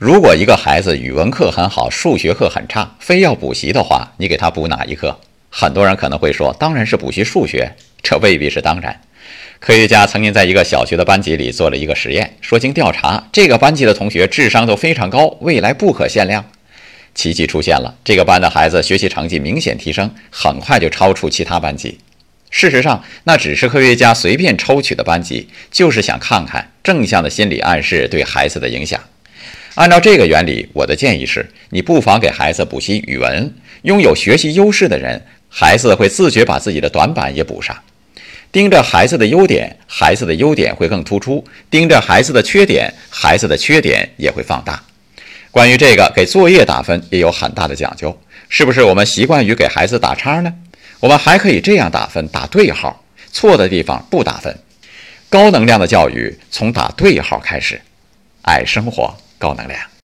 如果一个孩子语文课很好，数学课很差，非要补习的话，你给他补哪一科？很多人可能会说，当然是补习数学。这未必是当然。科学家曾经在一个小学的班级里做了一个实验，说经调查，这个班级的同学智商都非常高，未来不可限量。奇迹出现了，这个班的孩子学习成绩明显提升，很快就超出其他班级。事实上，那只是科学家随便抽取的班级，就是想看看正向的心理暗示对孩子的影响。按照这个原理，我的建议是，你不妨给孩子补习语文。拥有学习优势的人，孩子会自觉把自己的短板也补上。盯着孩子的优点，孩子的优点会更突出；盯着孩子的缺点，孩子的缺点也会放大。关于这个，给作业打分也有很大的讲究。是不是我们习惯于给孩子打叉呢？我们还可以这样打分：打对号，错的地方不打分。高能量的教育从打对号开始。爱生活。高能量。